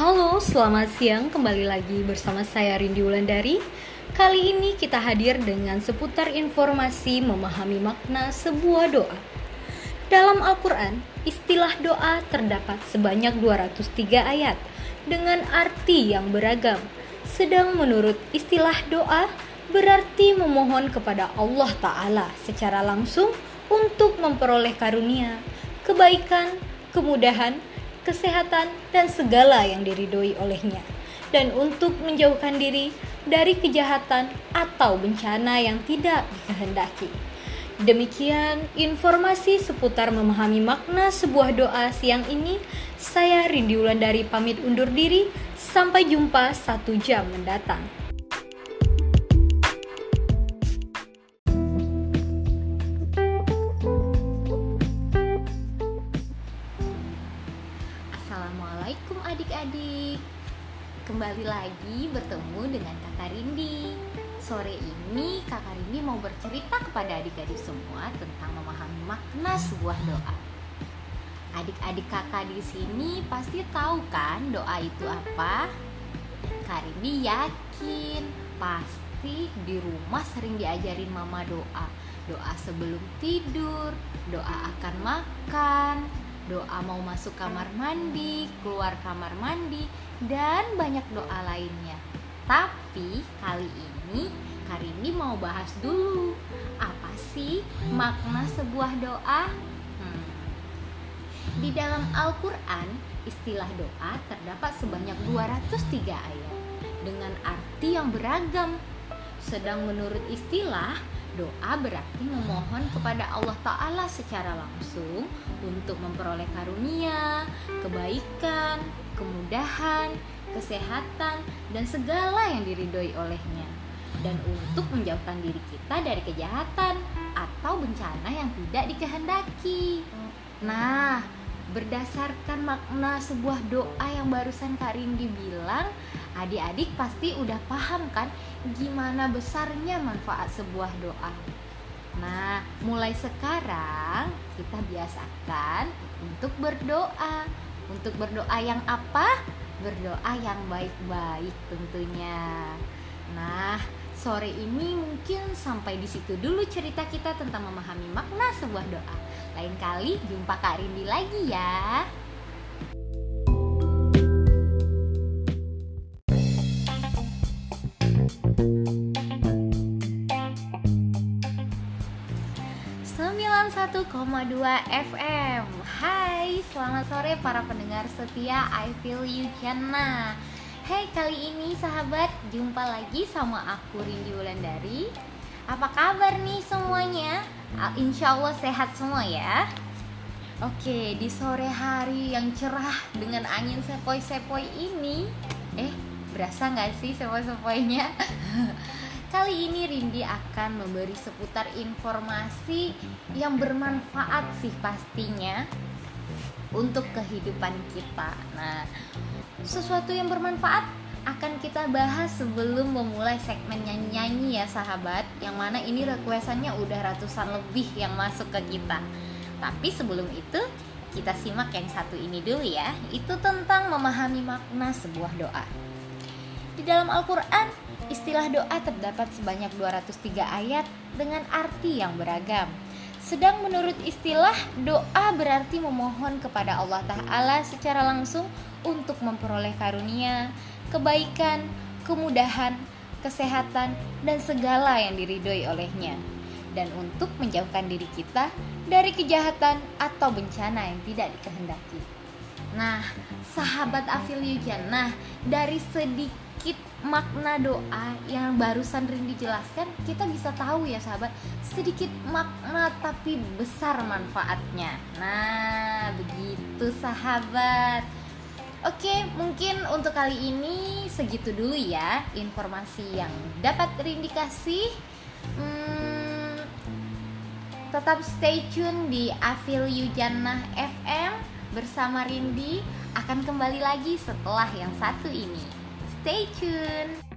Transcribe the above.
Halo, selamat siang. Kembali lagi bersama saya Rindi Wulandari. Kali ini kita hadir dengan seputar informasi memahami makna sebuah doa. Dalam Al-Qur'an, istilah doa terdapat sebanyak 203 ayat dengan arti yang beragam. Sedang menurut istilah doa berarti memohon kepada Allah taala secara langsung untuk memperoleh karunia, kebaikan, kemudahan, kesehatan, dan segala yang diridhoi olehnya, dan untuk menjauhkan diri dari kejahatan atau bencana yang tidak dikehendaki. Demikian informasi seputar memahami makna sebuah doa siang ini. Saya Rindi Wulandari pamit undur diri. Sampai jumpa satu jam mendatang. Adik-adik. Kembali lagi bertemu dengan kakak Rindi. Sore ini kakak Rindi mau bercerita kepada adik-adik semua Tentang memahami makna sebuah doa. Adik-adik kakak di sini pasti tahu kan doa itu apa? Kak Rindi yakin Pasti di rumah sering diajarin mama doa. Doa sebelum tidur Doa akan makan doa mau masuk kamar mandi, keluar kamar mandi, dan banyak doa lainnya. Tapi kali ini Karini mau bahas dulu apa sih makna sebuah doa? Hmm. Di dalam Al-Quran, istilah doa terdapat sebanyak 203 ayat dengan arti yang beragam. Sedang menurut istilah, Doa berarti memohon kepada Allah Ta'ala secara langsung untuk memperoleh karunia, kebaikan, kemudahan, kesehatan, dan segala yang diridhoi olehnya. Dan untuk menjauhkan diri kita dari kejahatan atau bencana yang tidak dikehendaki. Nah, berdasarkan makna sebuah doa yang barusan Kak Rindi bilang, adik-adik pasti udah paham kan gimana besarnya manfaat sebuah doa. Nah, mulai sekarang kita biasakan untuk berdoa. Untuk berdoa yang apa? Berdoa yang baik-baik tentunya. Nah, sore ini mungkin sampai di situ dulu cerita kita tentang memahami makna sebuah doa. Lain kali jumpa Kak Rindi lagi ya. dua FM Hai, selamat sore para pendengar setia I Feel You Jana Hai, kali ini sahabat, jumpa lagi sama aku Rindi Wulandari Apa kabar nih semuanya? Insya Allah sehat semua ya Oke, di sore hari yang cerah dengan angin sepoi-sepoi ini Eh, berasa nggak sih sepoi-sepoinya? Kali ini Rindi akan memberi seputar informasi yang bermanfaat sih pastinya untuk kehidupan kita. Nah, sesuatu yang bermanfaat akan kita bahas sebelum memulai segmen nyanyi-nyanyi ya sahabat. Yang mana ini requestannya udah ratusan lebih yang masuk ke kita. Tapi sebelum itu kita simak yang satu ini dulu ya. Itu tentang memahami makna sebuah doa. Di dalam Al-Quran Istilah doa terdapat sebanyak 203 ayat dengan arti yang beragam. Sedang menurut istilah, doa berarti memohon kepada Allah Ta'ala secara langsung untuk memperoleh karunia, kebaikan, kemudahan, kesehatan, dan segala yang diridhoi olehnya. Dan untuk menjauhkan diri kita dari kejahatan atau bencana yang tidak dikehendaki. Nah, sahabat Afil nah dari sedikit sedikit makna doa yang barusan Rindy jelaskan kita bisa tahu ya sahabat sedikit makna tapi besar manfaatnya nah begitu sahabat Oke, mungkin untuk kali ini segitu dulu ya informasi yang dapat Rindy kasih. Hmm, tetap stay tune di Afil Yujana FM bersama Rindy akan kembali lagi setelah yang satu ini. Stay tuned.